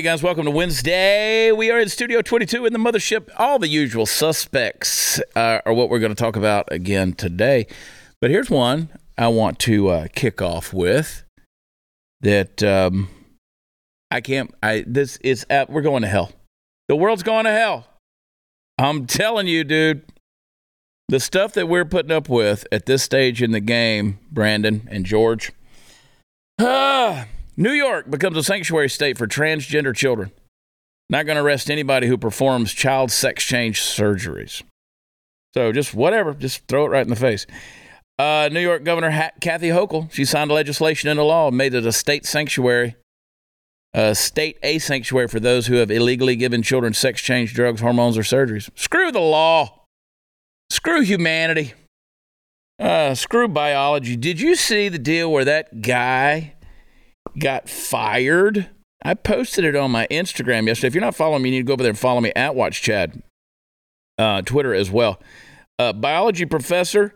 Hey guys, welcome to Wednesday. We are in Studio 22 in the mothership. All the usual suspects uh, are what we're going to talk about again today. But here's one I want to uh, kick off with that um, I can't. I this is at, we're going to hell. The world's going to hell. I'm telling you, dude. The stuff that we're putting up with at this stage in the game, Brandon and George. Ah, New York becomes a sanctuary state for transgender children. Not going to arrest anybody who performs child sex change surgeries. So just whatever, just throw it right in the face. Uh, New York Governor ha- Kathy Hochul, she signed legislation into law, made it a state sanctuary, a state a sanctuary for those who have illegally given children sex change drugs, hormones, or surgeries. Screw the law. Screw humanity. Uh, screw biology. Did you see the deal where that guy got fired. I posted it on my Instagram yesterday. If you're not following me, you need to go over there and follow me at Watch Chad, uh, Twitter as well. A biology professor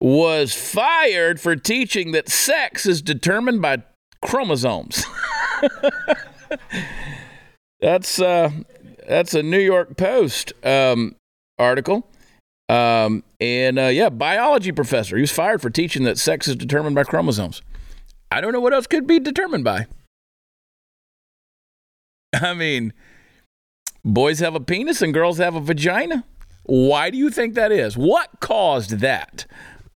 was fired for teaching that sex is determined by chromosomes. that's uh, that's a New York Post um, article. Um, and uh, yeah, biology professor. He was fired for teaching that sex is determined by chromosomes. I don't know what else could be determined by. I mean, boys have a penis and girls have a vagina. Why do you think that is? What caused that?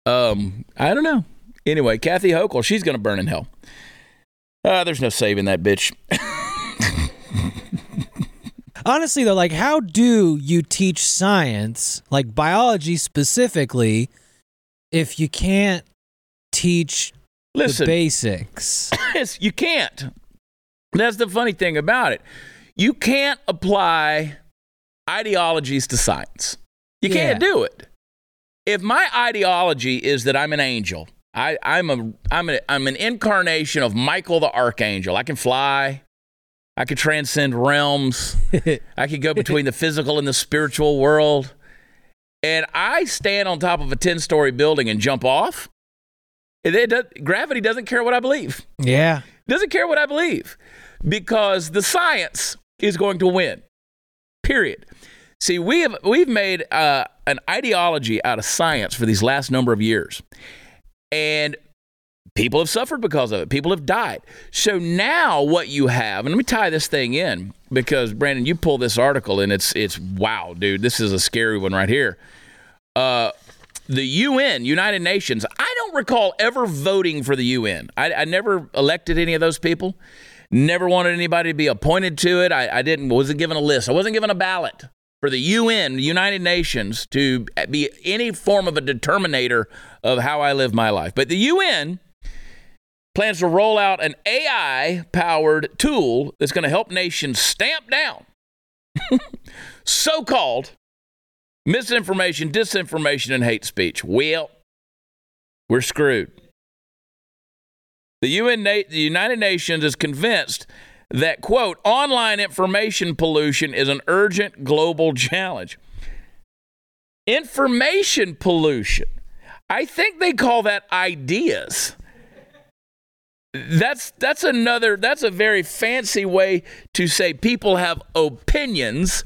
Um, I don't know. Anyway, Kathy Hochul, she's going to burn in hell. Uh, there's no saving that bitch. Honestly, though, like, how do you teach science, like biology specifically, if you can't teach Listen, the basics. you can't. That's the funny thing about it. You can't apply ideologies to science. You Yeah. can't do it. If my ideology is that I'm an angel, I, I'm a I'm a I'm an incarnation of Michael the Archangel. I can fly. I could transcend realms. I could go between the physical and the spiritual world. And I stand on top of a 10 story building and jump off. It, it does, gravity doesn't care what I believe. yeah. Doesn't care what I believe because the science is going to win. Period. See, we have we've made uh, an ideology out of science for these last number of years, and people have suffered because of it. People have died. So now what you have, and let me tie this thing in because Brandon, you pull this article and it's it's wow, dude, this is a scary one right here. Uh, the UN, United Nations. I don't recall ever voting for the UN. I, I never elected any of those people. Never wanted anybody to be appointed to it. I, I didn't wasn't given a list. I wasn't given a ballot for the UN, United Nations, to be any form of a determinator of how I live my life. But the UN plans to roll out an AI powered tool that's going to help nations stamp down so called misinformation, disinformation, and hate speech. Well, we're screwed. The, UN, the United Nations is convinced that, quote, online information pollution is an urgent global challenge. Information pollution. I think they call that ideas. That's that's another that's a very fancy way to say people have opinions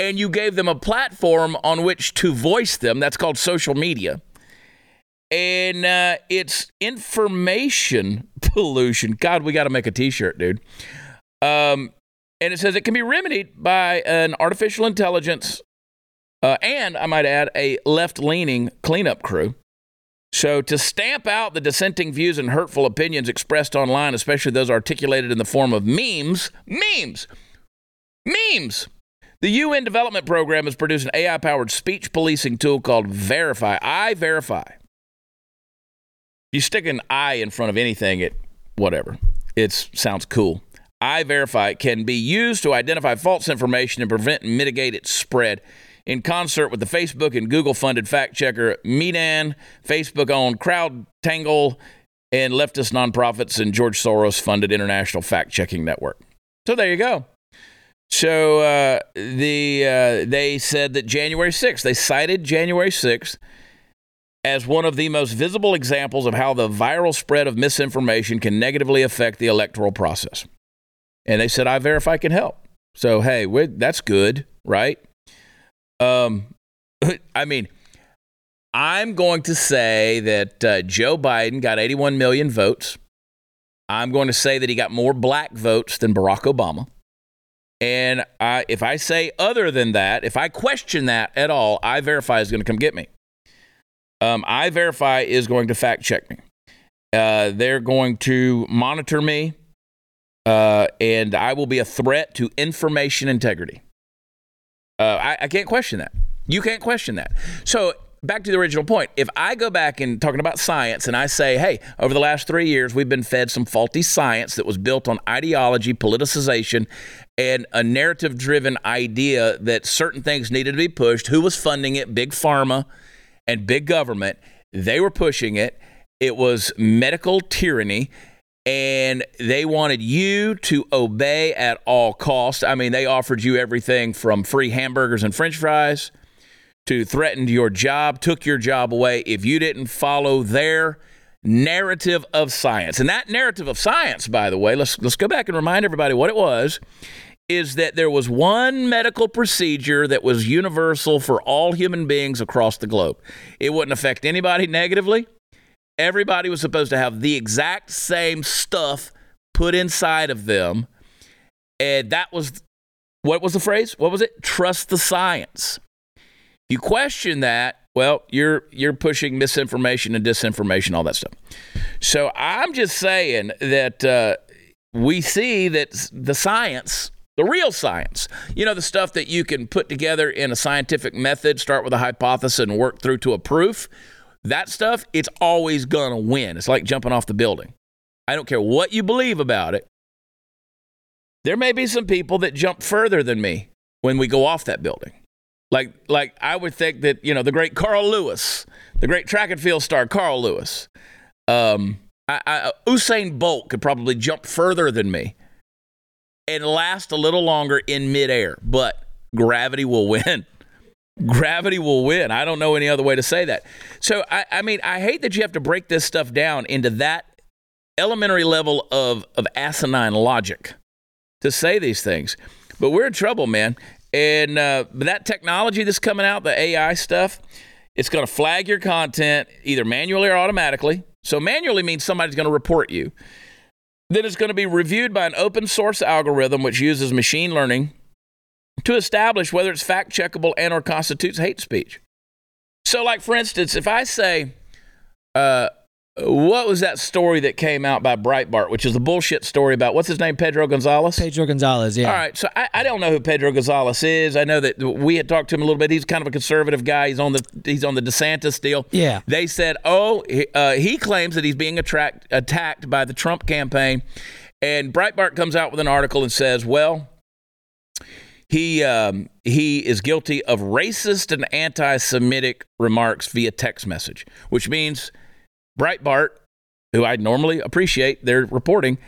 and you gave them a platform on which to voice them. That's called social media. And uh, it's information pollution. God, we got to make a t shirt, dude. Um, and it says it can be remedied by an artificial intelligence uh, and, I might add, a left leaning cleanup crew. So, to stamp out the dissenting views and hurtful opinions expressed online, especially those articulated in the form of memes, memes, memes. The UN Development Program has produced an AI powered speech policing tool called Verify. I Verify. You stick an I in front of anything, it whatever. It sounds cool. I Verify can be used to identify false information and prevent and mitigate its spread. In concert with the Facebook and Google funded fact checker Meedan, Facebook owned CrowdTangle, and leftist nonprofits and George Soros funded international fact checking network. So there you go. So uh, the uh, they said that January 6th, they cited January 6th as one of the most visible examples of how the viral spread of misinformation can negatively affect the electoral process. and they said I verify can help. So hey, that's good, right? Um, I mean, I'm going to say that uh, Joe Biden got 81 million votes. I'm going to say that he got more black votes than Barack Obama. And I, if I say other than that, if I question that at all, I verify is going to come get me. Um, I verify is going to fact check me. Uh, they're going to monitor me, uh, and I will be a threat to information integrity. Uh, I, I can't question that. You can't question that. So back to the original point. If I go back and talking about science and I say, hey, over the last three years, we've been fed some faulty science that was built on ideology, politicization, and a narrative driven idea that certain things needed to be pushed. Who was funding it? Big pharma and big government. They were pushing it. It was medical tyranny. And they wanted you to obey at all costs. I mean, they offered you everything from free hamburgers and french fries to threatened your job, took your job away if you didn't follow their narrative of science. And that narrative of science, by the way, let's let's go back and remind everybody what it was is that there was one medical procedure that was universal for all human beings across the globe. It wouldn't affect anybody negatively. Everybody was supposed to have the exact same stuff put inside of them. And that was what was the phrase? What was it? Trust the science. You question that, well, you're you're pushing misinformation and disinformation, all that stuff. So I'm just saying that uh, we see that the science, the real science, you know, the stuff that you can put together in a scientific method, start with a hypothesis and work through to a proof. That stuff, it's always gonna win. It's like jumping off the building. I don't care what you believe about it. There may be some people that jump further than me when we go off that building. Like, like I would think that you know the great Carl Lewis, the great track and field star Carl Lewis, um, I, I, Usain Bolt could probably jump further than me and last a little longer in midair, but gravity will win. gravity will win. I don't know any other way to say that. So, I, I mean, I hate that you have to break this stuff down into that elementary level of, of asinine logic to say these things. But we're in trouble, man. And uh, that technology that's coming out, the AI stuff, it's going to flag your content either manually or automatically. So, manually means somebody's going to report you. Then it's going to be reviewed by an open source algorithm which uses machine learning to establish whether it's fact checkable and or constitutes hate speech. So, like for instance, if I say, uh, what was that story that came out by Breitbart, which is a bullshit story about what's his name, Pedro Gonzalez? Pedro Gonzalez, yeah. All right, so I, I, don't know who Pedro Gonzalez is. I know that we had talked to him a little bit. He's kind of a conservative guy. He's on the he's on the DeSantis deal. Yeah. They said, oh, he, uh, he claims that he's being attract, attacked by the Trump campaign, and Breitbart comes out with an article and says, well. He um, he is guilty of racist and anti-Semitic remarks via text message, which means Breitbart, who I normally appreciate their reporting,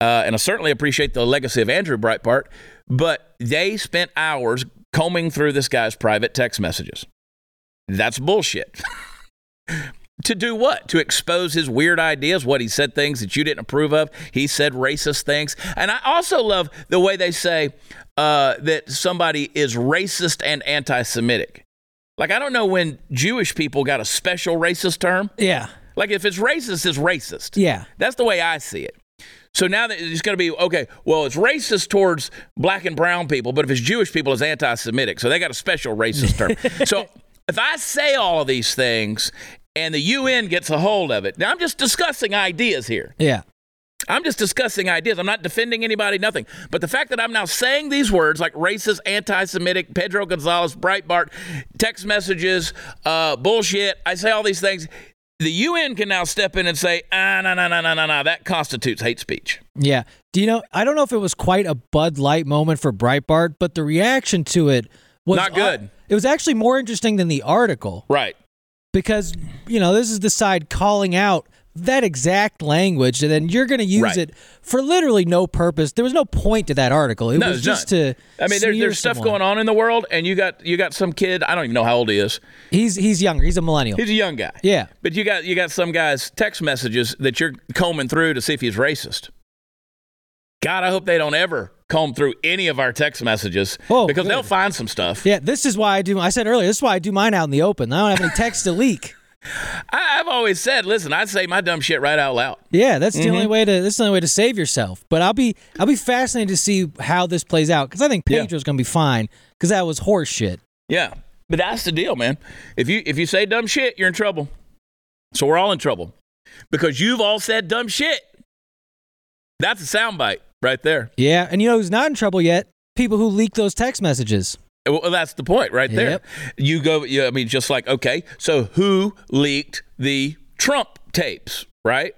uh, and I certainly appreciate the legacy of Andrew Breitbart, but they spent hours combing through this guy's private text messages. That's bullshit. to do what? To expose his weird ideas, what he said things that you didn't approve of. He said racist things. And I also love the way they say uh, that somebody is racist and anti Semitic. Like, I don't know when Jewish people got a special racist term. Yeah. Like if it's racist, it's racist. Yeah. That's the way I see it. So now that it's going to be okay. Well, it's racist towards black and brown people, but if it's Jewish people, it's anti-Semitic. So they got a special racist term. so if I say all of these things and the UN gets a hold of it, now I'm just discussing ideas here. Yeah. I'm just discussing ideas. I'm not defending anybody, nothing. But the fact that I'm now saying these words like racist, anti Semitic, Pedro Gonzalez, Breitbart, text messages, uh, bullshit, I say all these things the UN can now step in and say, ah, no, no, no, no, no, no, that constitutes hate speech. Yeah. Do you know? I don't know if it was quite a Bud Light moment for Breitbart, but the reaction to it was not good. Uh, it was actually more interesting than the article. Right. Because, you know, this is the side calling out that exact language and then you're going to use Right. it for literally no purpose. There was no point to that article. It No, was there's just none. to I mean, there, smear there's stuff going on in the world, and you got you got some kid. I don't even know how old he is. He's he's younger. He's a millennial. He's a young guy. yeah. But you got you got some guys text messages that you're combing through to see if he's racist. God, I hope they don't ever comb through any of our text messages Oh, because good. they'll find some stuff. Yeah, this is why I do. I said earlier, this is why I do mine out in the open. I don't have any text to leak. I, I've always said, listen, I say my dumb shit right out loud. Yeah, that's the Mm-hmm. only way to. That's the only way to save yourself. But I'll be I'll be fascinated to see how this plays out because I think Yeah. Pedro's gonna be fine because that was horse shit. Yeah, but that's the deal, man. If you if you say dumb shit, you're in trouble. So we're all in trouble because you've all said dumb shit. That's a soundbite right there. Yeah, and you know who's not in trouble yet? People who leak those text messages. Well, that's the point right there. Yep. You go, yeah, I mean, just like, okay, so who leaked the Trump tapes, right?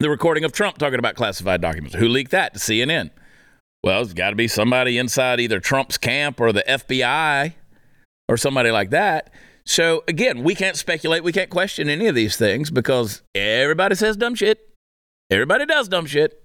The recording of Trump talking about classified documents. Who leaked that to CNN? Well, it's got to be somebody inside either Trump's camp or the FBI or somebody like that. So, again, we can't speculate. We can't question any of these things because everybody says dumb shit. Everybody does dumb shit.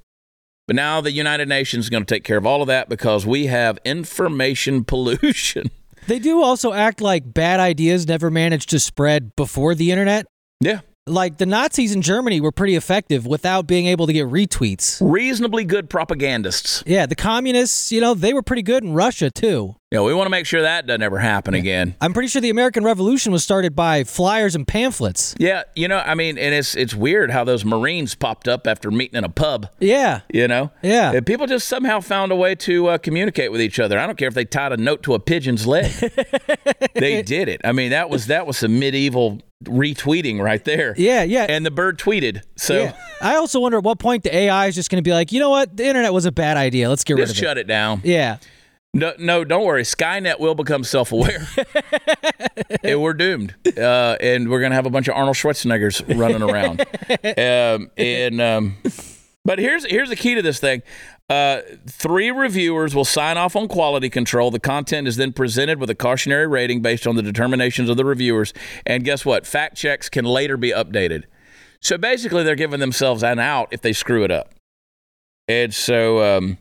But now the United Nations is going to take care of all of that because we have information pollution. They do also act like bad ideas never managed to spread before the internet. Yeah. Like the Nazis in Germany were pretty effective without being able to get retweets. Reasonably good propagandists. Yeah, the communists, you know, they were pretty good in Russia too. Yeah, we want to make sure that doesn't ever happen again. I'm pretty sure the American Revolution was started by flyers and pamphlets. Yeah, you know, I mean, and it's it's weird how those Marines popped up after meeting in a pub. Yeah. You know, Yeah. And people just somehow found a way to uh, communicate with each other. I don't care if they tied a note to a pigeon's leg; they did it. I mean, that was that was some medieval retweeting right there. Yeah, yeah. And the bird tweeted. So yeah. I also wonder at what point the AI is just going to be like, you know what, the internet was a bad idea. Let's get rid of it. shut it down. Yeah. No, no, don't worry. Skynet will become self-aware, and we're doomed. Uh, and we're gonna have a bunch of Arnold Schwarzeneggers running around. um, and um, but here's here's the key to this thing. Uh, three reviewers will sign off on quality control. The content is then presented with a cautionary rating based on the determinations of the reviewers. And guess what? Fact checks can later be updated. So basically, they're giving themselves an out if they screw it up. And so, um,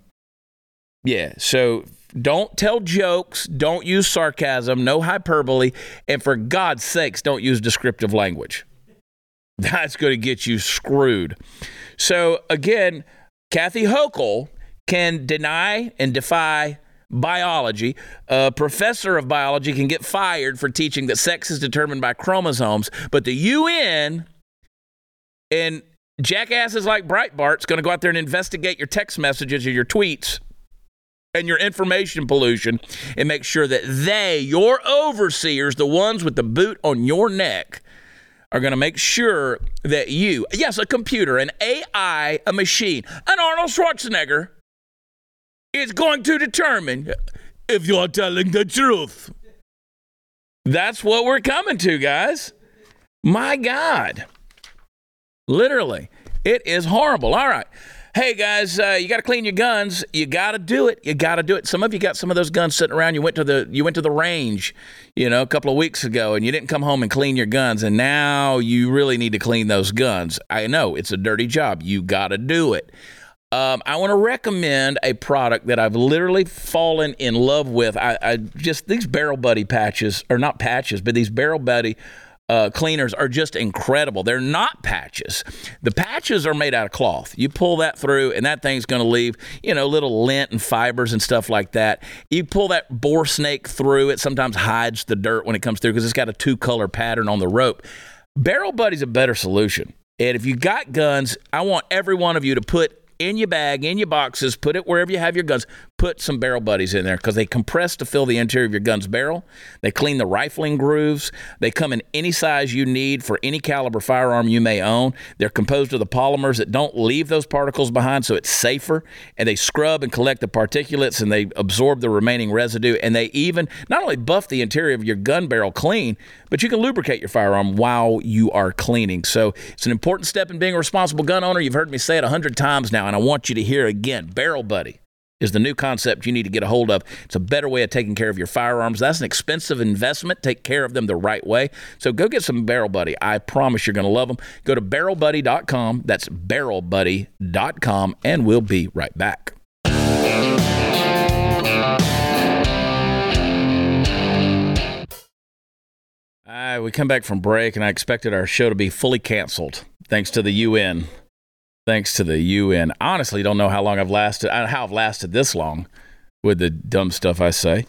yeah. So don't tell jokes. Don't use sarcasm. No hyperbole. And for God's sakes, don't use descriptive language. That's going to get you screwed. So again, Kathy Hochul can deny and defy biology. A professor of biology can get fired for teaching that sex is determined by chromosomes, but the UN and jackasses like Breitbart's going to go out there and investigate your text messages or your tweets and your information pollution and make sure that they, your overseers, the ones with the boot on your neck, are going to make sure that you, yes, a computer, an AI, a machine, an Arnold Schwarzenegger, is going to determine if you're telling the truth. That's what we're coming to, guys. My God. Literally. It is horrible. All right. Hey guys, uh, you got to clean your guns. You got to do it. You got to do it. Some of you got some of those guns sitting around. You went to the you went to the range, you know, a couple of weeks ago, and you didn't come home and clean your guns, and now you really need to clean those guns. I know it's a dirty job. You got to do it. Um, I want to recommend a product that I've literally fallen in love with. I, I just these Barrel Buddy patches, or not patches, but these Barrel Buddy uh, cleaners are just incredible. They're not patches. The patches are made out of cloth. You pull that through, and that thing's going to leave, you know, little lint and fibers and stuff like that. You pull that BoreSnake through, it sometimes hides the dirt when it comes through because it's got a two color pattern on the rope. Barrel Buddy's a better solution. And if you got guns, I want every one of you to put in your bag, in your boxes, put it wherever you have your guns. Put some barrel buddies in there because they compress to fill the interior of your gun's barrel. They clean the rifling grooves. They come in any size you need for any caliber firearm you may own. They're composed of the polymers that don't leave those particles behind, so it's safer. And they scrub and collect the particulates and they absorb the remaining residue. And they even not only buff the interior of your gun barrel clean, but you can lubricate your firearm while you are cleaning. So it's an important step in being a responsible gun owner. You've heard me say it a hundred times now, and I want you to hear again. Barrel Buddy is the new concept you need to get a hold of. It's a better way of taking care of your firearms. That's an expensive investment. Take care of them the right way. So go get some Barrel Buddy. I promise you're going to love them. Go to barrelbuddy.com. That's barrelbuddy.com, and we'll be right back. All right, we come back from break, and I expected our show to be fully canceled thanks to the UN. Thanks to the UN. Honestly, don't know how long I've lasted, uh, how I've lasted this long with the dumb stuff I say.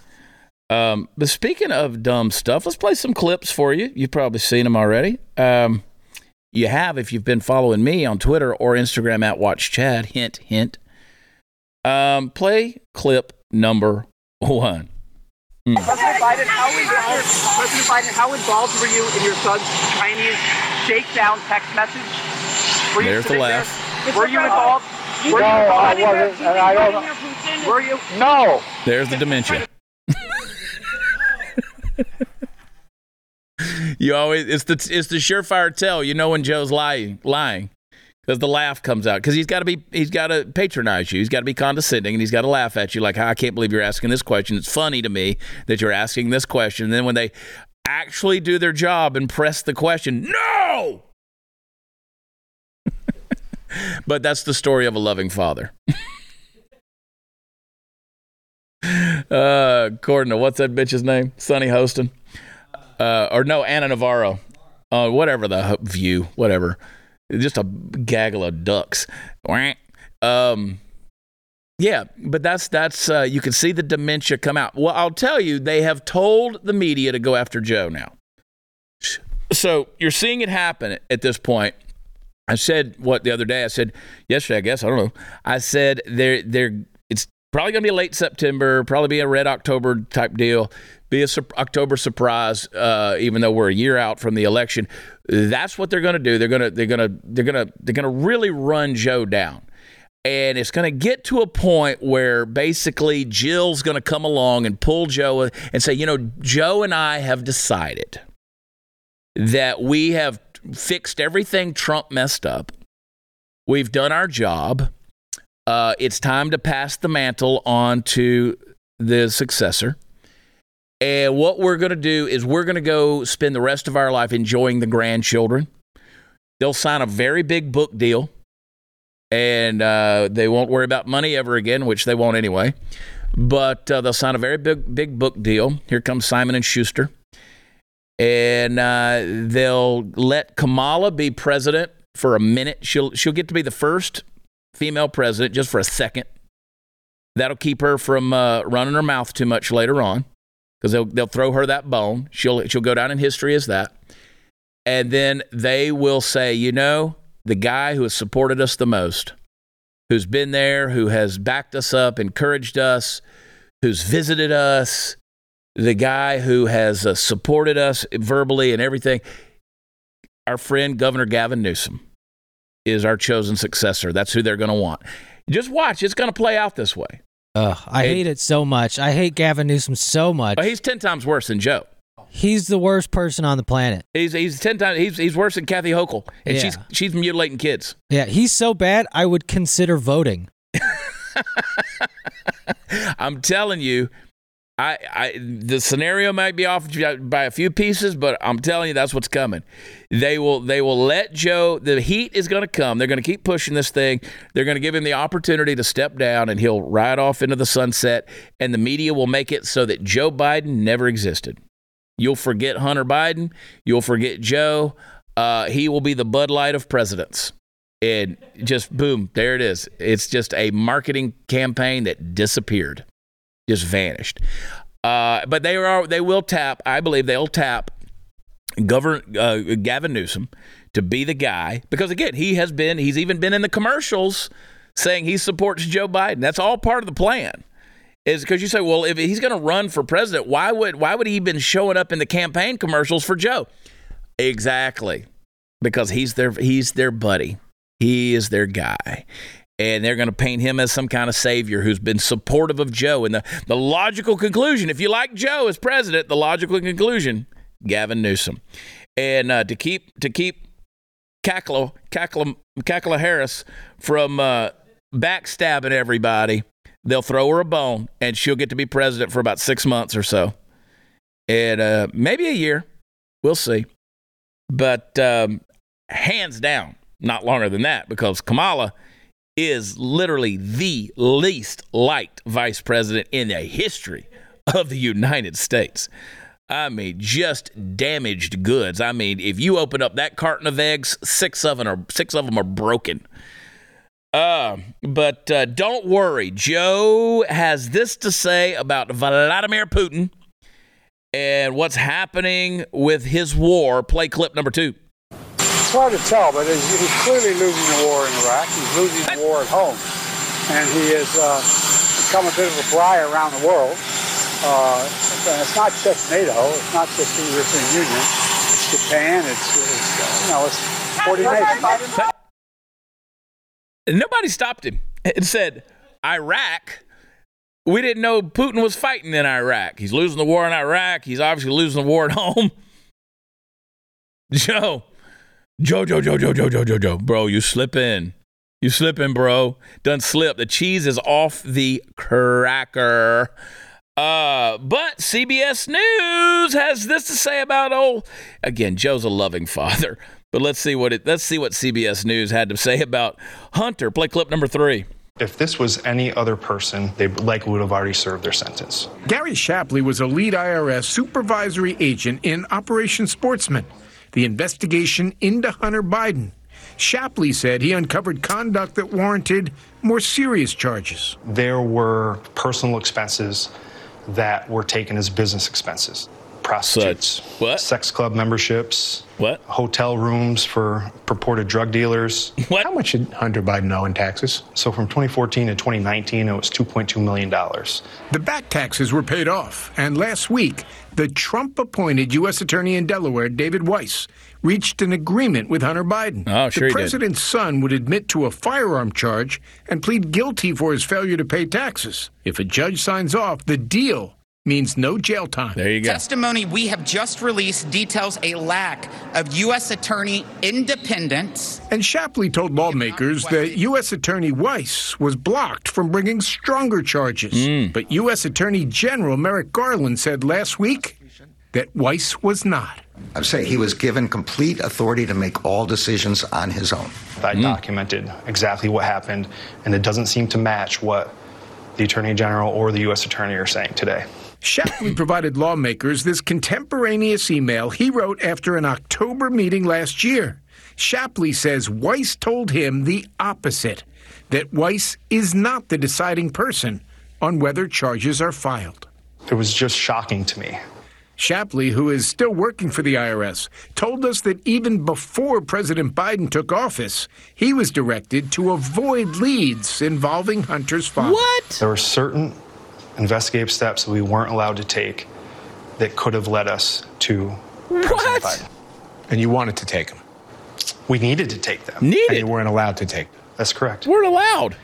Um, but speaking of dumb stuff, let's play some clips for you. You've probably seen them already. Um, you have if you've been following me on Twitter or Instagram at Watch Chad. Hint, hint. Um, play clip number one. Mm. President Biden, how involved, President Biden, how involved were you in your son's Chinese shakedown text message? Were There's the laugh. There? Were you involved? Were no, you involved? I wasn't, and I don't. Were you? No. There's the dementia. you always it's the it's the surefire tell. You know when Joe's lying lying because the laugh comes out because he's got to be he's got to patronize you he's got to be condescending and he's got to laugh at you like i can't believe you're asking this question it's funny to me that you're asking this question and then when they actually do their job and press the question no but that's the story of a loving father uh Cordona, what's that bitch's name sunny hostin uh or no Ana navarro uh whatever the view whatever just a gaggle of ducks. Um, yeah, but that's that's uh, you can see the dementia come out. Well, I'll tell you, they have told the media to go after Joe now. So you're seeing it happen at this point. I said what the other day. I said yesterday, I guess I don't know. I said they're they're it's probably going to be late September, probably be a red October type deal, be a su- October surprise. Uh, even though we're a year out from the election, that's what they're going to do. They're going to they're going to they're going to they're going to really run Joe down. And it's going to get to a point where basically Jill's going to come along and pull Joe and say, you know, Joe and I have decided that we have fixed everything Trump messed up. We've done our job. Uh, it's time to pass the mantle on to the successor. And what we're going to do is we're going to go spend the rest of our life enjoying the grandchildren. They'll sign a very big book deal, and uh, they won't worry about money ever again, which they won't anyway. But uh, they'll sign a very big big book deal. Here comes Simon and Schuster, and uh, they'll let Kamala be president for a minute. She'll she'll get to be the first female president just for a second. That'll keep her from uh, running her mouth too much later on because they'll they'll throw her that bone. She'll she'll go down in history as that, and then they will say, you know, the guy who has supported us the most, who's been there, who has backed us up, encouraged us, who's visited us, the guy who has uh, supported us verbally and everything. Our friend Governor Gavin Newsom is our chosen successor. That's who they're going to want. Just watch; it's going to play out this way. Ugh, I hate it so much. I hate Gavin Newsom so much. But he's ten times worse than Joe. He's the worst person on the planet. He's he's ten times he's he's worse than Kathy Hochul, and yeah. she's she's mutilating kids. Yeah, he's so bad. I would consider voting. I'm telling you, I, I the scenario might be off by a few pieces, but I'm telling you that's what's coming. They will they will let Joe. The heat is going to come. They're going to keep pushing this thing. They're going to give him the opportunity to step down, and he'll ride off into the sunset. And the media will make it so that Joe Biden never existed. You'll forget Hunter Biden. You'll forget Joe. Uh, he will be the Bud Light of presidents. And just boom, there it is. It's just a marketing campaign that disappeared just vanished. Uh, but they are they will tap. I believe they'll tap Governor uh, Gavin Newsom to be the guy because again he has been he's even been in the commercials saying he supports Joe Biden. That's all part of the plan. Is because you say, well, if he's going to run for president, why would why would he been showing up in the campaign commercials for Joe? Exactly, because he's their he's their buddy. He is their guy and they're going to paint him as some kind of savior who's been supportive of Joe. And the, the logical conclusion, if you like Joe as president, the logical conclusion, Gavin Newsom. And uh, to keep to keep Cackle, Cackle, Cackle Harris from uh, backstabbing everybody, they'll throw her a bone, and she'll get to be president for about six months or so, and uh, maybe a year. We'll see. But um, hands down, not longer than that, because Kamala is literally the least liked vice president in the history of the United States. I mean, just damaged goods. I mean, if you open up that carton of eggs, six of them are six of them are broken. Uh, but uh, don't worry. Joe has this to say about Vladimir Putin and what's happening with his war. Play clip number two. It's hard to tell, but he's, clearly losing the war in Iraq. He's losing the war at home. And he has uh, become a bit of a pariah around the world. Uh, it's not just NATO. It's not just the European Union. It's Japan. It's, it's uh, you know, it's 40 nations. Nobody stopped him and said, Iraq. We didn't know Putin was fighting in Iraq. He's losing the war in Iraq. He's obviously losing the war at home. Joe, Joe, Joe, Joe, Joe, Joe, Joe, Joe, Joe, bro, you slipping. You slipping, bro. Done slip. The cheese is off the cracker. Uh, but CBS News has this to say about old. Again, Joe's a loving father. But let's see what it. Let's see what CBS News had to say about Hunter. Play clip number three. If this was any other person, they likely would have already served their sentence. Gary Shapley was a lead IRS supervisory agent in Operation Sportsman, the investigation into Hunter Biden. Shapley said he uncovered conduct that warranted more serious charges. There were personal expenses that were taken as business expenses. Prostitutes, Such- what? sex club memberships, What? hotel rooms for purported drug dealers. What? How much did Hunter Biden owe in taxes? So from 2014 to 2019, it was 2.2 million dollars. The back taxes were paid off, and last week, the Trump appointed U.S. Attorney in Delaware, David Weiss, reached an agreement with Hunter Biden. Oh, sure he The did. president's son would admit to a firearm charge and plead guilty for his failure to pay taxes. If a judge signs off, the deal means no jail time. There you go. Testimony we have just released details a lack of U.S. attorney independence. And Shapley told lawmakers that U.S. Attorney Weiss was blocked from bringing stronger charges. Hmm. But U.S. Attorney General Merrick Garland said last week that Weiss was not. I would say he was given complete authority to make all decisions on his own. I documented exactly what happened, and it doesn't seem to match what the Attorney General or the U.S. Attorney are saying today. Shapley provided lawmakers this contemporaneous email he wrote after an October meeting last year. Shapley says Weiss told him the opposite that Weiss is not the deciding person on whether charges are filed. It was just shocking to me. Shapley, who is still working for the IRS, told us that even before President Biden took office, he was directed to avoid leads involving Hunter's father. What? There were certain investigative steps that we weren't allowed to take that could have led us to President What? Biden. And you wanted to take them. We needed to take them. Needed. and Needed. you weren't allowed to take them. That's correct. We're not allowed.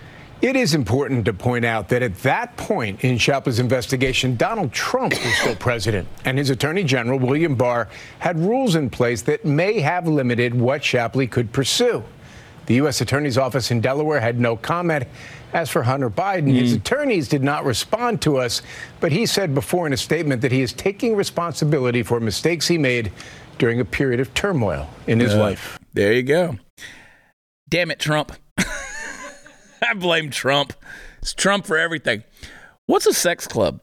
It is important to point out that at that point in Shapley's investigation, Donald Trump was still president, and his attorney general, William Barr, had rules in place that may have limited what Shapley could pursue. The U.S. Attorney's Office in Delaware had no comment. As for Hunter Biden, his hmm. attorneys did not respond to us, but he said before in a statement that he is taking responsibility for mistakes he made during a period of turmoil in his life. There you go. Damn it, Trump. I blame Trump. It's Trump for everything. What's a sex club?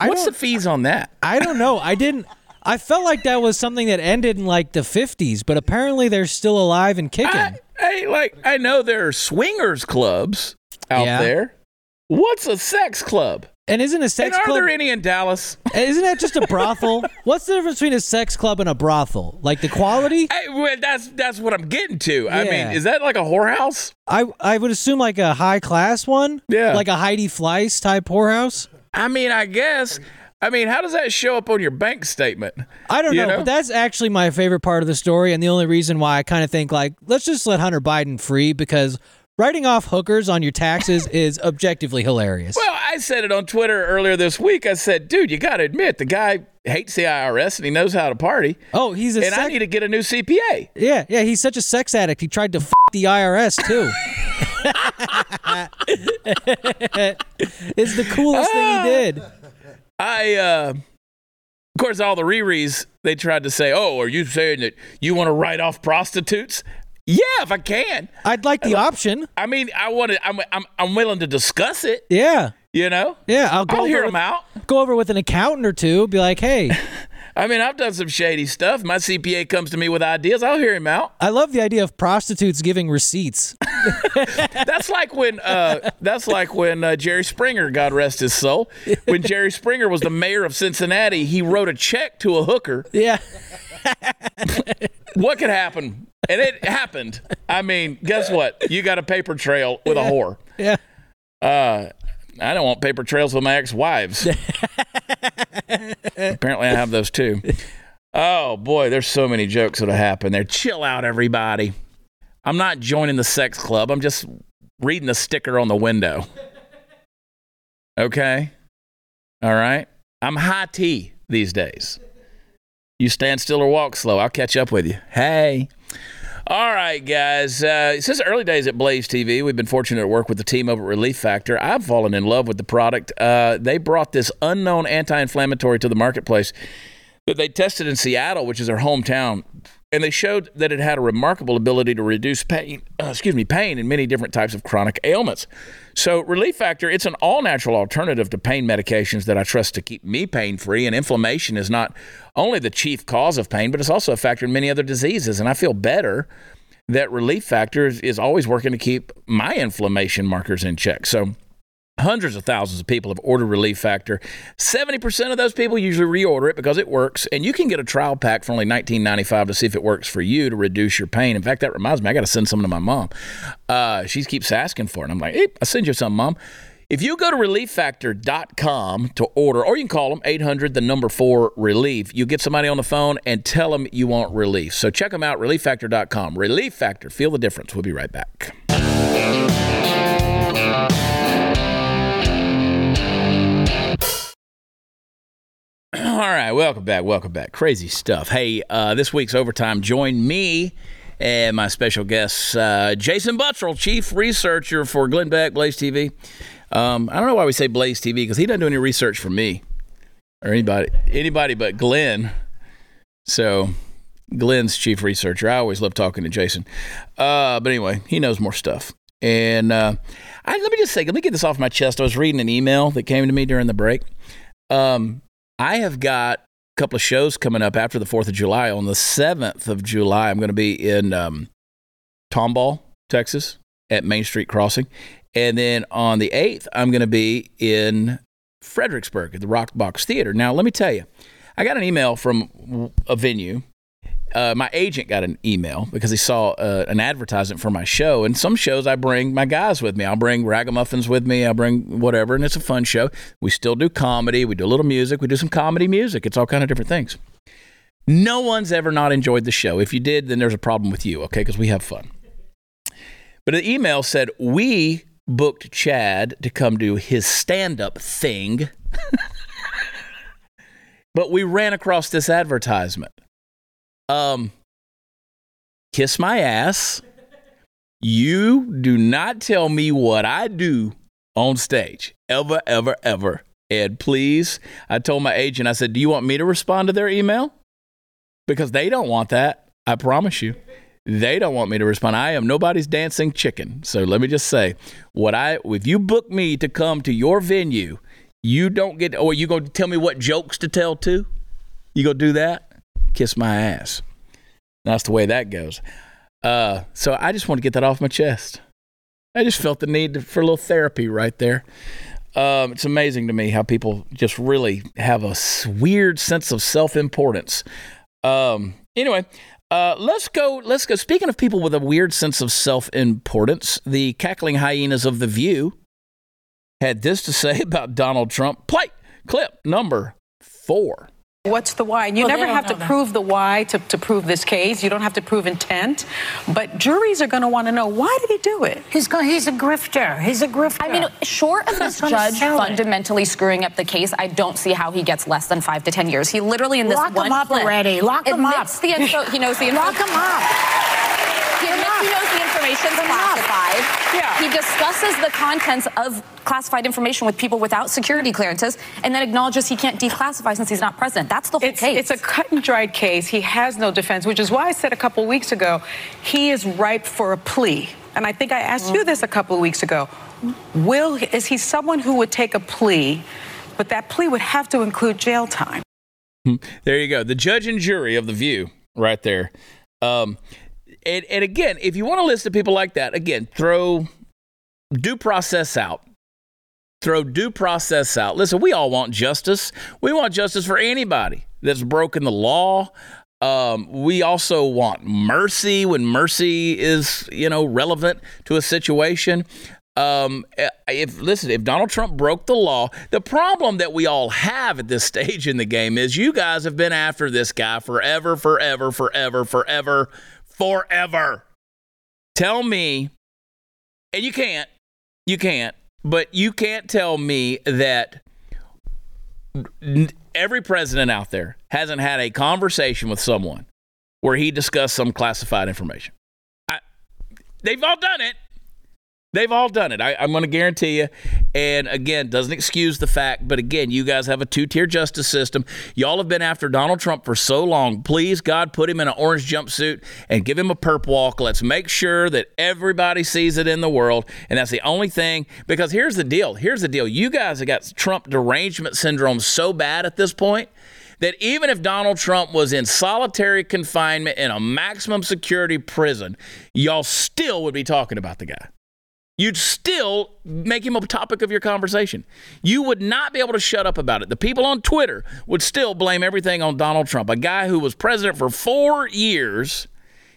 What's the fees on that? I don't know. I didn't. I felt like that was something that ended in like the 50s, but apparently they're still alive and kicking. I, I like I know there are swingers clubs out Yeah. there. What's a sex club? and isn't a And sex are club? there any in Dallas? Eh, isn't that just a brothel? What's the difference between a sex club and a brothel? Like the quality? Hey, well, that's that's what I'm getting to. I mean, is that like a whorehouse? I I would assume like a high class one. Yeah. Like a Heidi Fleiss type whorehouse. I mean, I guess. I mean, how does that show up on your bank statement? I don't You know, know? but that's actually my favorite part of the story, and the only reason why I kind of think like let's just let Hunter Biden free because writing off hookers on your taxes is objectively hilarious. Well, I said it on Twitter earlier this week. I said, dude, you got to admit the guy hates the IRS and he knows how to party. oh, he's a and I need to get a new CPA. yeah, yeah. He's such a sex addict. He tried to f- the IRS too. it's the coolest thing he ah. did. I, uh, of course, all the Riris, they tried to say, oh, are you saying that you want to write off prostitutes? Yeah, if I can. I'd like the option. I mean, I want to, I'm, I'm, I'm willing to discuss it, Yeah, you know? yeah. I'll go I'll hear with- them out. Go over with an accountant or two. Be like, hey, I mean, I've done some shady stuff. My CPA comes to me with ideas. I'll hear him out. I love the idea of prostitutes giving receipts. That's like when uh, that's like when uh, Jerry Springer, God rest his soul, when Jerry Springer was the mayor of Cincinnati, he wrote a check to a hooker. Yeah. What could happen? And it happened. I mean, guess what? You got a paper trail with a whore. Yeah. Uh, I don't want paper trails with my ex-wives. Apparently, I have those too. Oh boy, there's so many jokes that'll happen there. Chill out, everybody. I'm not joining the sex club. I'm just reading the sticker on the window. Okay. All right. I'm high tea these days. You stand still or walk slow. I'll catch up with you. Hey. All right, guys. Uh, since the early days at Blaze TV, we've been fortunate to work with the team over at Relief Factor. I've fallen in love with the product. Uh, they brought this unknown anti inflammatory to the marketplace that they tested in Seattle, which is their hometown. And they showed that it had a remarkable ability to reduce pain, uh, excuse me, pain in many different types of chronic ailments. So, Relief Factor, it's an all natural alternative to pain medications that I trust to keep me pain free. And inflammation is not only the chief cause of pain, but it's also a factor in many other diseases. And I feel better that Relief Factor is, is always working to keep my inflammation markers in check. So, Hundreds of thousands of people have ordered Relief Factor. 70% of those people usually reorder it because it works. And you can get a trial pack for only $19.95 to see if it works for you to reduce your pain. In fact, that reminds me, I got to send some to my mom. Uh, she keeps asking for it. I'm like, hey, I'll send you some, mom. If you go to relieffactor.com to order, or you can call them 800 the number four relief, you get somebody on the phone and tell them you want relief. So check them out, relieffactor.com. Relief Factor, feel the difference. We'll be right back. All right, welcome back. Welcome back. Crazy stuff. Hey, uh, this week's overtime. Join me and my special guest, uh, Jason Buttrill, chief researcher for Glenn Beck, Blaze TV. Um, I don't know why we say Blaze TV because he doesn't do any research for me or anybody, anybody but Glenn. So, Glenn's chief researcher. I always love talking to Jason. Uh, but anyway, he knows more stuff. And uh, I, let me just say, let me get this off my chest. I was reading an email that came to me during the break. Um, I have got a couple of shows coming up after the 4th of July. On the 7th of July, I'm going to be in um, Tomball, Texas at Main Street Crossing. And then on the 8th, I'm going to be in Fredericksburg at the Rock Box Theater. Now, let me tell you, I got an email from a venue. Uh, my agent got an email because he saw uh, an advertisement for my show. And some shows I bring my guys with me. I'll bring ragamuffins with me. I'll bring whatever, and it's a fun show. We still do comedy. We do a little music. We do some comedy music. It's all kind of different things. No one's ever not enjoyed the show. If you did, then there's a problem with you, okay? Because we have fun. But the email said we booked Chad to come do his stand-up thing. but we ran across this advertisement. Um, kiss my ass. You do not tell me what I do on stage ever, ever, ever. Ed, please. I told my agent, I said, Do you want me to respond to their email? Because they don't want that. I promise you. They don't want me to respond. I am nobody's dancing chicken. So let me just say, what I if you book me to come to your venue, you don't get or you gonna tell me what jokes to tell too? You gonna do that? Kiss my ass. That's the way that goes. Uh, so I just want to get that off my chest. I just felt the need for a little therapy right there. Um, it's amazing to me how people just really have a weird sense of self-importance. Um, anyway, uh, let's go. Let's go. Speaking of people with a weird sense of self-importance, the cackling hyenas of the View had this to say about Donald Trump. Play clip number four. What's the why? And you Well, never have to that. prove the why to, to prove this case. You don't have to prove intent. But juries are going to want to know why did he do it? He's go, he's a grifter. He's a grifter. I mean, short of this judge sell it. fundamentally screwing up the case, I don't see how he gets less than five to ten years. He literally in this Lock him one up already. Lock him up. the info. He knows the info. Lock him up. He admits he knows the information's Lock classified. Yeah. He discusses the contents of classified information with people without security clearances, and then acknowledges he can't declassify since he's not president. That's the whole It's, case. it's a cut and dried case. He has no defense, which is why I said a couple weeks ago he is ripe for a plea. And I think I asked you this a couple of weeks ago. Will is he someone who would take a plea, but that plea would have to include jail time? There you go. The judge and jury of the view right there. Um, and, and again, if you want to listen to people like that, again, throw due process out. Throw due process out. Listen, we all want justice. We want justice for anybody that's broken the law. Um, we also want mercy when mercy is, you know, relevant to a situation. Um, if listen, if Donald Trump broke the law, the problem that we all have at this stage in the game is you guys have been after this guy forever, forever, forever, forever, forever. Tell me, and you can't, you can't, but you can't tell me that every president out there hasn't had a conversation with someone where he discussed some classified information. I, they've all done it. They've all done it. I, am going to guarantee you. And again, doesn't excuse the fact, but again, you guys have a two tier justice system. Y'all have been after Donald Trump for so long. Please, God, put him in an orange jumpsuit and give him a perp walk. Let's make sure that everybody sees it in the world. And that's the only thing. Because here's the deal. Here's the deal. You guys have got Trump derangement syndrome so bad at this point that even if Donald Trump was in solitary confinement in a maximum security prison, y'all still would be talking about the guy you'd still make him a topic of your conversation. You would not be able to shut up about it. The people on Twitter would still blame everything on Donald Trump, a guy who was president for four years.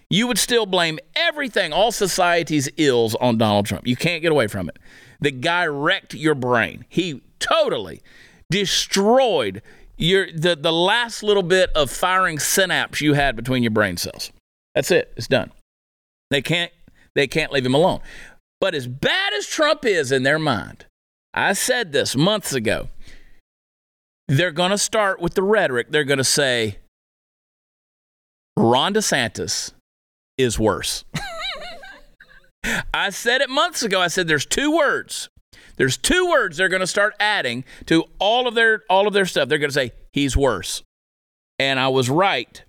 You would still blame everything, all society's ills on Donald Trump. You can't get away from it. The guy wrecked your brain. He totally destroyed your the, the last little bit of firing synapse you had between your brain cells. That's it. It's done. They can't they can't leave him alone. But as bad as Trump is in their mind, I said this months ago, they're going to start with the rhetoric. They're going to say, Ron DeSantis is worse. I said it months ago. I said there's two words. There's two words they're going to start adding to all of their all of their stuff. They're going to say he's worse. And I was right.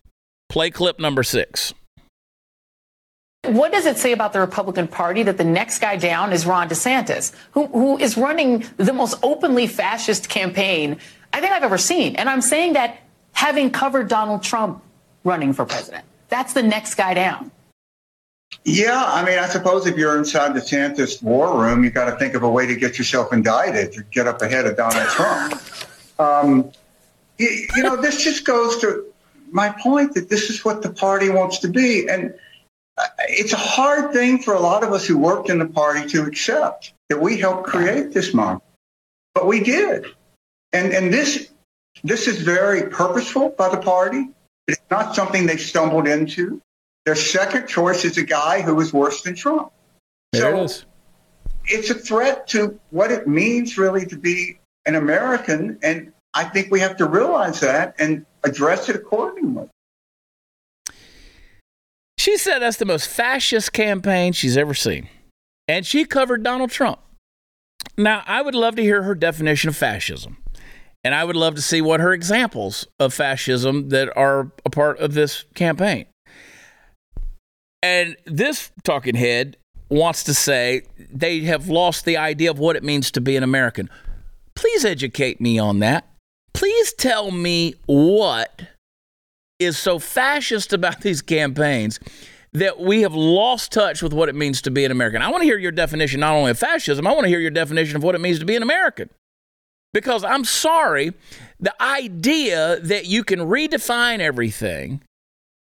Play clip number 6. What does it say about the Republican Party that the next guy down is Ron DeSantis, who, who is running the most openly fascist campaign I think I've ever seen? And I'm saying that having covered Donald Trump running for president. That's the next guy down. Yeah, I mean, I suppose if you're inside the DeSantis war room, you got to think of a way to get yourself indicted to get up ahead of Donald Trump. Um, you, you know, this just goes to my point that this is what the party wants to be. And it's a hard thing for a lot of us who worked in the party to accept that we helped create this model, but we did. And, and this, this is very purposeful by the party. It's not something they stumbled into. Their second choice is a guy who is worse than Trump. There so it is. It's a threat to what it means really to be an American. And I think we have to realize that and address it accordingly. She said that's the most fascist campaign she's ever seen. And she covered Donald Trump. Now, I would love to hear her definition of fascism. And I would love to see what her examples of fascism that are a part of this campaign. And this talking head wants to say they have lost the idea of what it means to be an American. Please educate me on that. Please tell me what is so fascist about these campaigns that we have lost touch with what it means to be an American. I want to hear your definition not only of fascism, I want to hear your definition of what it means to be an American. Because I'm sorry, the idea that you can redefine everything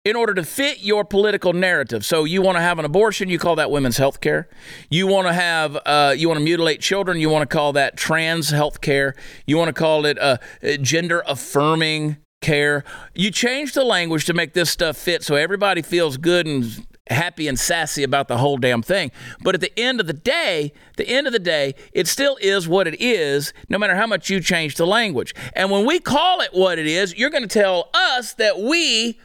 in order to fit your political narrative. So you want to have an abortion, you call that women's health care. You want to have, uh, you want to mutilate children, you want to call that trans health care. You want to call it uh, gender affirming care. You change the language to make this stuff fit so everybody feels good and happy and sassy about the whole damn thing. But at the end of the day, the end of the day, it still is what it is, no matter how much you change the language. And when we call it what it is, you're going to tell us that we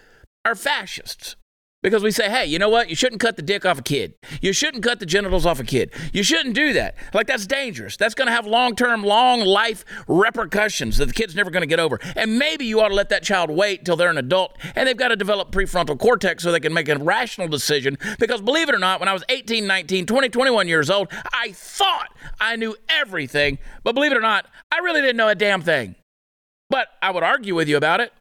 are fascists. Because we say, hey, you know what? You shouldn't cut the dick off a kid. You shouldn't cut the genitals off a kid. You shouldn't do that. Like, that's dangerous. That's going to have long term, long life repercussions that the kid's never going to get over. And maybe you ought to let that child wait till they're an adult and they've got to develop prefrontal cortex so they can make a rational decision. Because believe it or not, when I was 18, 19, 20, 21 years old, I thought I knew everything. But believe it or not, I really didn't know a damn thing. But I would argue with you about it.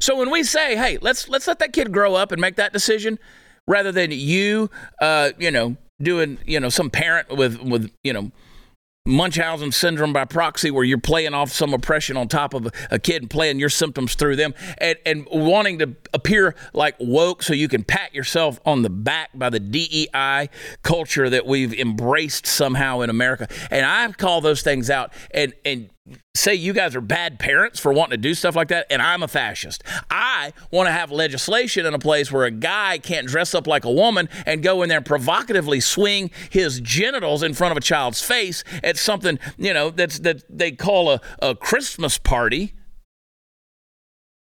So when we say, "Hey, let's let's let that kid grow up and make that decision," rather than you, uh, you know, doing, you know, some parent with with you know Munchausen syndrome by proxy, where you're playing off some oppression on top of a, a, kid and playing your symptoms through them, and, and wanting to appear like woke so you can pat yourself on the back by the DEI culture that we've embraced somehow in America. And I call those things out. And and say you guys are bad parents for wanting to do stuff like that, and I'm a fascist. I want to have legislation in a place where a guy can't dress up like a woman and go in there and provocatively swing his genitals in front of a child's face at something, you know, that's that they call a, a Christmas party.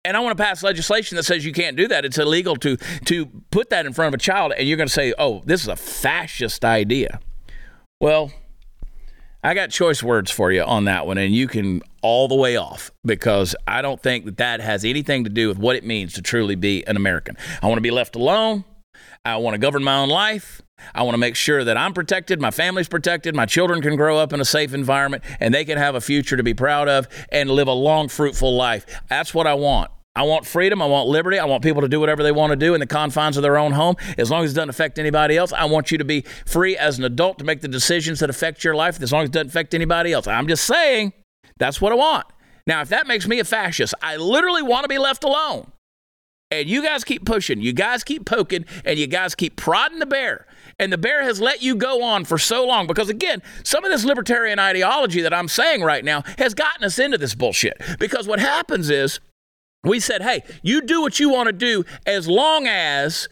And I want to pass legislation that says you can't do that. It's illegal to to put that in front of a child, and you're going to say, "Oh, this is a fascist idea." Well, I got choice words for you on that one, and you can all the way off because I don't think that that has anything to do with what it means to truly be an American. I want to be left alone. I want to govern my own life. I want to make sure that I'm protected, my family's protected, my children can grow up in a safe environment, and they can have a future to be proud of and live a long, fruitful life. That's what I want. I want freedom. I want liberty. I want people to do whatever they want to do in the confines of their own home, as long as it doesn't affect anybody else. I want you to be free as an adult to make the decisions that affect your life, as long as it doesn't affect anybody else. I'm just saying that's what I want. Now, if that makes me a fascist, I literally want to be left alone. And you guys keep pushing, you guys keep poking, and you guys keep prodding the bear. And the bear has let you go on for so long because, again, some of this libertarian ideology that I'm saying right now has gotten us into this bullshit. Because what happens is, we said, hey, you do what you want to do as long as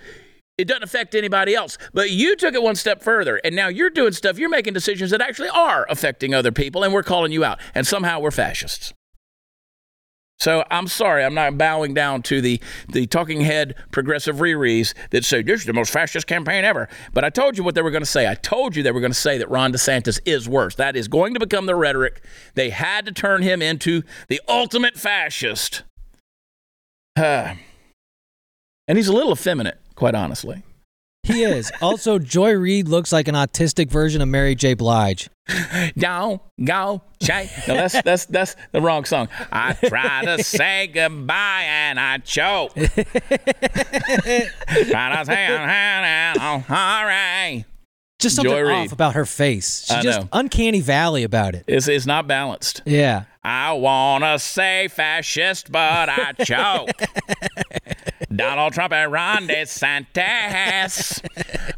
it doesn't affect anybody else. But you took it one step further, and now you're doing stuff, you're making decisions that actually are affecting other people, and we're calling you out. And somehow we're fascists. So I'm sorry, I'm not bowing down to the, the talking head progressive rerees that say this is the most fascist campaign ever. But I told you what they were going to say. I told you they were going to say that Ron DeSantis is worse. That is going to become the rhetoric. They had to turn him into the ultimate fascist uh, and he's a little effeminate, quite honestly. He is. Also, Joy Reid looks like an autistic version of Mary J. Blige. Don't go, Jay. No, that's that's that's the wrong song. I try to say goodbye and I choke. try to say all right. Just something off about her face. She's I just know. uncanny valley about it. It's it's not balanced. Yeah. I wanna say fascist, but I choke. Donald Trump and Ron DeSantis.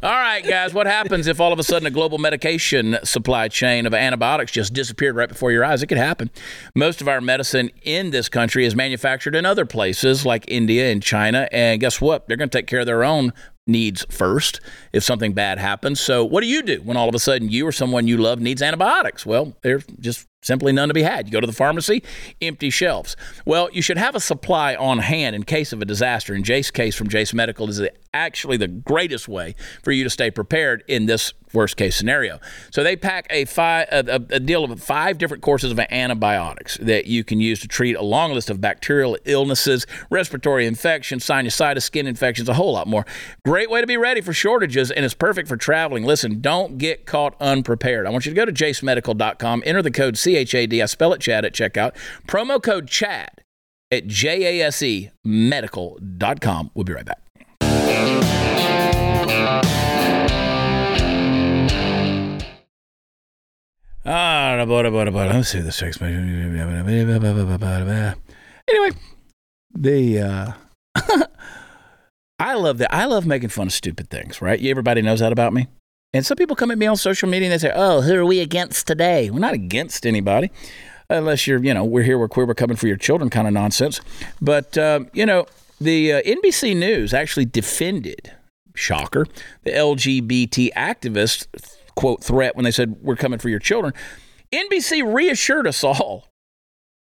All right, guys, what happens if all of a sudden a global medication supply chain of antibiotics just disappeared right before your eyes? It could happen. Most of our medicine in this country is manufactured in other places like India and China, and guess what? They're going to take care of their own needs first if something bad happens. So, what do you do when all of a sudden you or someone you love needs antibiotics? Well, there's just simply none to be had. You go to the pharmacy, empty shelves. Well, you should have a supply on hand in case of a disaster. In Jase's case from Jase Medical is actually the greatest way for you to stay prepared in this worst case scenario. So they pack a, five, a, a deal of five different courses of antibiotics that you can use to treat a long list of bacterial illnesses, respiratory infections, sinusitis, skin infections, a whole lot more. Great way to be ready for shortages, and it's perfect for traveling. Listen, don't get caught unprepared. I want you to go to jasemedical.com, enter the code CHAD, I spell it Chad at checkout, promo code CHAD at J-A-S-E medical.com. We'll be right back. Ah, let's see this text. Anyway, the uh, I love that. I love making fun of stupid things, right? Everybody knows that about me. And some people come at me on social media and they say, "Oh, who are we against today?" We're not against anybody, unless you're, you know, we're here, we're queer, we're coming for your children, kind of nonsense. But uh, you know, the uh, NBC News actually defended, shocker, the LGBT activist quote threat when they said we're coming for your children. NBC reassured us all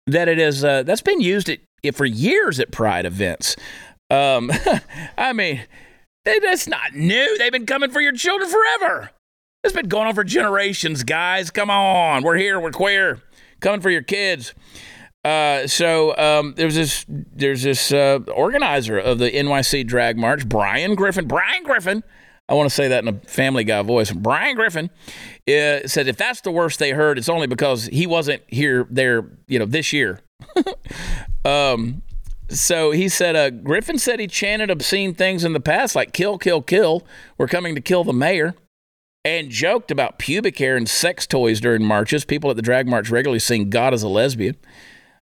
that it is uh, that's been used at, for years at Pride events. Um, I mean, that's not new. They've been coming for your children forever. It's been going on for generations, guys. Come on, we're here. We're queer. Coming for your kids. Uh, so um, there's this there's this uh, organizer of the NYC Drag March, Brian Griffin. Brian Griffin. I want to say that in a Family Guy voice. Brian Griffin uh, said if that's the worst they heard, it's only because he wasn't here there, you know, this year. um, so he said, uh, Griffin said he chanted obscene things in the past, like kill, kill, kill. We're coming to kill the mayor. And joked about pubic hair and sex toys during marches. People at the drag march regularly sing God is a lesbian.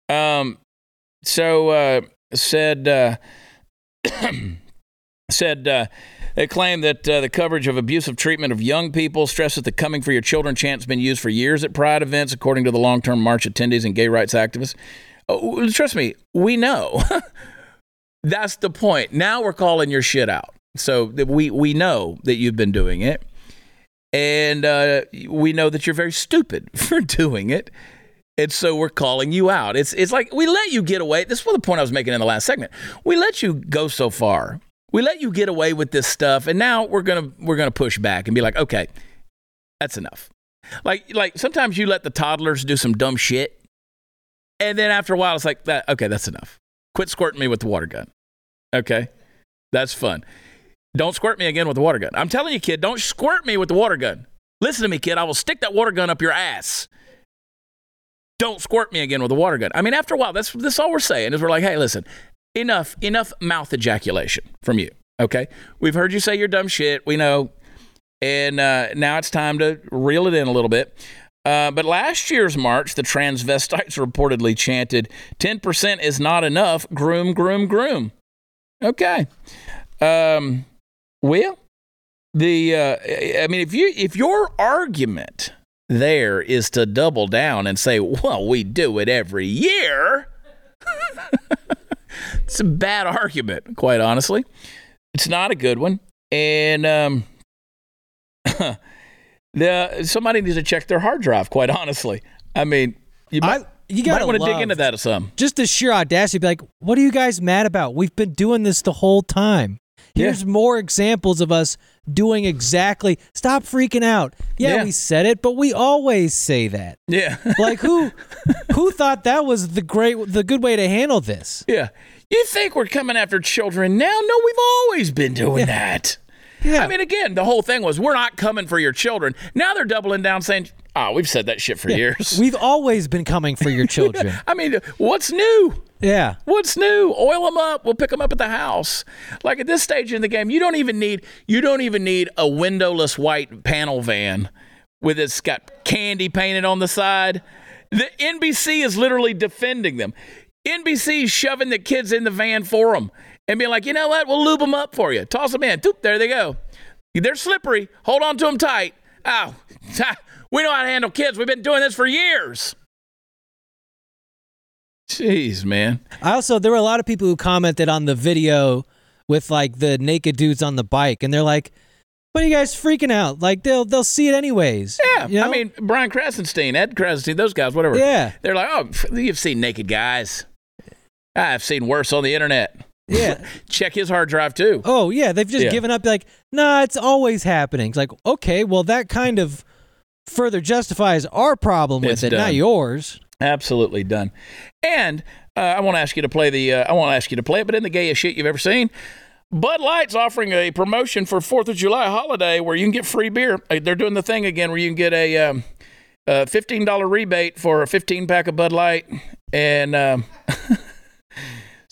Um, so uh, said, uh, said, uh, they claim that uh, the coverage of abusive treatment of young people stressed that the Coming for Your Children chant has been used for years at Pride events, according to the long term march attendees and gay rights activists. Oh, trust me, we know. That's the point. Now we're calling your shit out. So that we, we know that you've been doing it. And uh, we know that you're very stupid for doing it. And so we're calling you out. It's, it's like we let you get away. This was the point I was making in the last segment. We let you go so far. We let you get away with this stuff, and now we're gonna we're gonna push back and be like, okay, that's enough. Like like sometimes you let the toddlers do some dumb shit, and then after a while it's like that. Okay, that's enough. Quit squirting me with the water gun. Okay, that's fun. Don't squirt me again with the water gun. I'm telling you, kid, don't squirt me with the water gun. Listen to me, kid. I will stick that water gun up your ass. Don't squirt me again with a water gun. I mean, after a while, that's that's all we're saying is we're like, hey, listen, enough, enough mouth ejaculation from you. Okay, we've heard you say your dumb shit. We know, and uh, now it's time to reel it in a little bit. Uh, but last year's march, the transvestites reportedly chanted, 10% is not enough, groom, groom, groom. Okay. Um, well, the uh, I mean, if you if your argument there is to double down and say, well, we do it every year, it's a bad argument, quite honestly. It's not a good one, and um, the somebody needs to check their hard drive. Quite honestly, I mean, you might, I, you gotta want to dig into that some. Just the sheer audacity, be like, what are you guys mad about? We've been doing this the whole time. Yeah. Here's more examples of us doing exactly. Stop freaking out. Yeah, Yeah. we said it, but we always say that. Yeah, Like who who thought that was the great the good way to handle this? yeah. You think we're coming after children now? No, we've always been doing that. Yeah. I mean, again, the whole thing was we're not coming for your children. Now they're doubling down, saying, "Oh, we've said that shit for years." We've always been coming for your children. I mean, what's new? yeah. What's new? Oil them up. We'll pick them up at the house. Like at this stage in the game, you don't even need you don't even need a windowless white panel van with it's got candy painted on the side. The NBC is literally defending them. NBC is shoving the kids in the van for them and being like, you know what? We'll lube them up for you. Toss them in. Doop, there they go. They're slippery. Hold on to them tight. Ow. We know how to handle kids. We've been doing this for years. Jeez, man. I also there were a lot of people who commented on the video with like the naked dudes on the bike, and they're like, "What are you guys freaking out? Like they'll they'll see it anyways." Yeah, You know? I mean Brian Krassenstein, Ed Krassenstein, those guys, whatever. Yeah. they're like, oh, you've seen naked guys. I've seen worse on the internet. Yeah. Check his hard drive too. Oh yeah, they've just Yeah. given up. Like, nah, it's always happening. It's like, okay, well that kind of further justifies our problem with It's it, not done. yours. Absolutely done. And uh, I won't ask you to play the. Uh, I won't ask you to play it, but in the gayest shit you've ever seen. Bud Light's offering a promotion for Fourth of July holiday where you can get free beer. Uh, They're doing the thing again where you can get a, um, a fifteen dollar rebate for a fifteen pack of Bud Light, and um,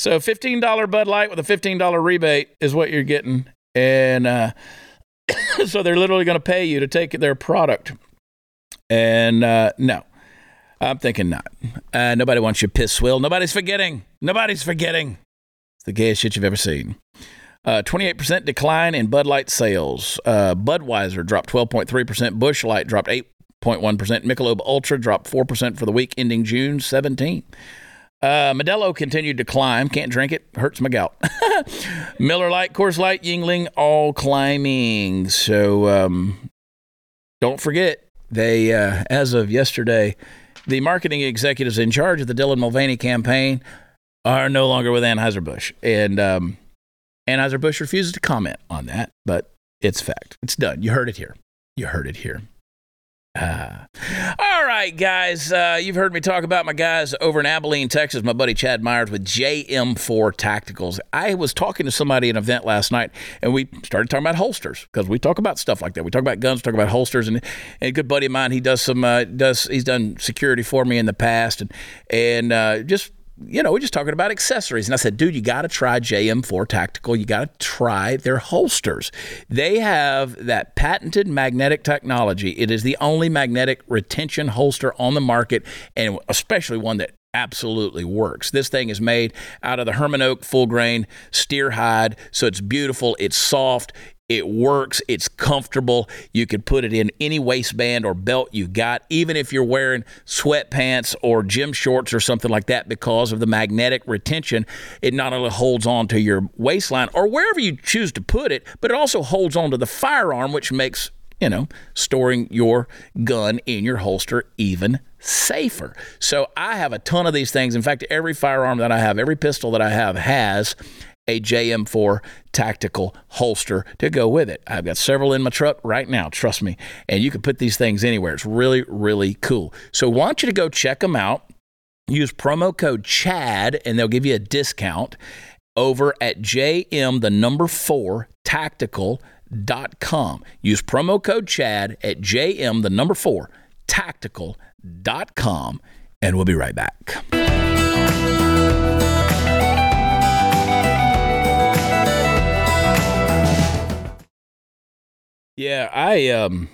so fifteen dollar Bud Light with a fifteen dollar rebate is what you're getting, and uh, so they're literally going to pay you to take their product. And uh, no, I'm thinking not. Uh, nobody wants your piss swill. Nobody's forgetting. Nobody's forgetting. It's the gayest shit you've ever seen. Uh, 28% decline in Bud Light sales. Uh, Budweiser dropped 12.3%. Busch Light dropped 8.1%. Michelob Ultra dropped 4% for the week ending June 17. Uh, Modelo continued to climb. Can't drink it. Hurts my gout. Miller Lite, Coors Light, Yuengling, all climbing. So um, don't forget, they, uh, as of yesterday, the marketing executives in charge of the Dylan Mulvaney campaign are no longer with Anheuser-Busch. And um, Anheuser-Busch refuses to comment on that, but it's fact. It's done. You heard it here. You heard it here. Uh, all right, guys. Uh, you've heard me talk about my guys over in Abilene, Texas. My buddy Chad Myers with JM4 Tacticals. I was talking to somebody at an event last night, and we started talking about holsters because we talk about stuff like that. We talk about guns, talk about holsters, and, and a good buddy of mine, he does some uh, does he's done security for me in the past, and and uh, just you know, we're just talking about accessories. And I said, dude, you got to try JM4 Tactical. You got to try their holsters. They have that patented magnetic technology. It is the only magnetic retention holster on the market, and especially one that absolutely works. This thing is made out of the Hermann Oak full grain steer hide, so it's beautiful, it's soft, it works. It's comfortable. You can put it in any waistband or belt you got, even if you're wearing sweatpants or gym shorts or something like that, because of the magnetic retention. It not only holds on to your waistline or wherever you choose to put it, but it also holds on to the firearm, which makes you know, storing your gun in your holster even safer. So I have a ton of these things. In fact, every firearm that I have, every pistol that I have has a JM4 tactical holster to go with it. I've got several in my truck right now, trust me. And you can put these things anywhere. It's really, really cool. So I want you to go check them out. Use promo code CHAD and they'll give you a discount over at JM, the number four tactical.com. Use promo code CHAD at JM, the number four tactical.com. And we'll be right back. Yeah, I um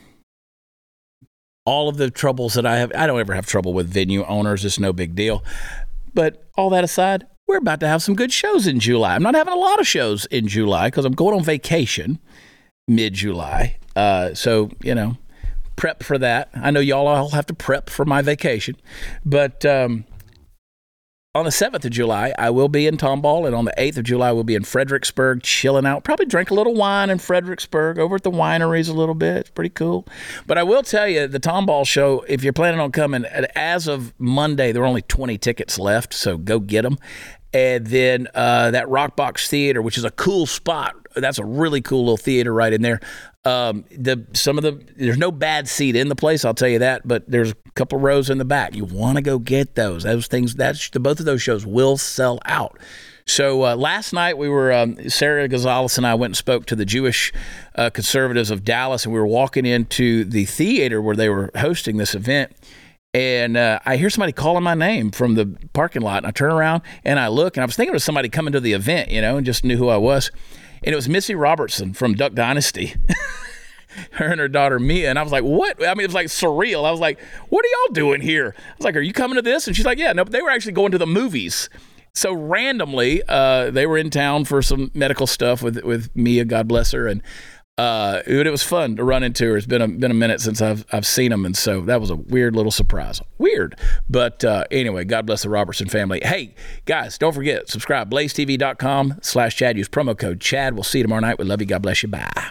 all of the troubles that I have I don't ever have trouble with venue owners, it's no big deal. But all that aside, we're about to have some good shows in July. I'm not having a lot of shows in July because I'm going on vacation mid July. Uh, so, you know, prep for that. I know y'all all have to prep for my vacation. But um, on the 7th of July, I will be in Tomball, and on the 8th of July, we'll be in Fredericksburg chilling out. Probably drink a little wine in Fredericksburg over at the wineries a little bit. It's pretty cool. But I will tell you, the Tomball show, if you're planning on coming, as of Monday, there are only 20 tickets left, so go get them. And then uh, that Rockbox Theater, which is a cool spot. That's a really cool little theater right in there. Um, the some of the there's no bad seat in the place, I'll tell you that, but there's a couple rows in the back. You want to go get those. Those things that's the both of those shows will sell out. So uh, last night we were um, Sara Gonzales and I went and spoke to the Jewish uh, conservatives of Dallas, and we were walking into the theater where they were hosting this event. And uh, I hear somebody calling my name from the parking lot, and I turn around and I look, and I was thinking it was somebody coming to the event, you know, and just knew who I was and it was Missy Robertson from Duck Dynasty. her and her daughter Mia, and I was like, "What?" I mean, it was like surreal. I was like, "What are y'all doing here?" I was like, "Are you coming to this?" And she's like, "Yeah, no." But they were actually going to the movies. So randomly, uh, they were in town for some medical stuff with with Mia, God bless her, and uh, it, it was fun to run into her. It's been a been a minute since I've I've seen them, and so that was a weird little surprise. Weird, but uh, anyway, God bless the Robertson family. Hey guys, don't forget subscribe blazetv.com slash Chad. Use promo code Chad. We'll see you tomorrow night. We love you. God bless you. Bye.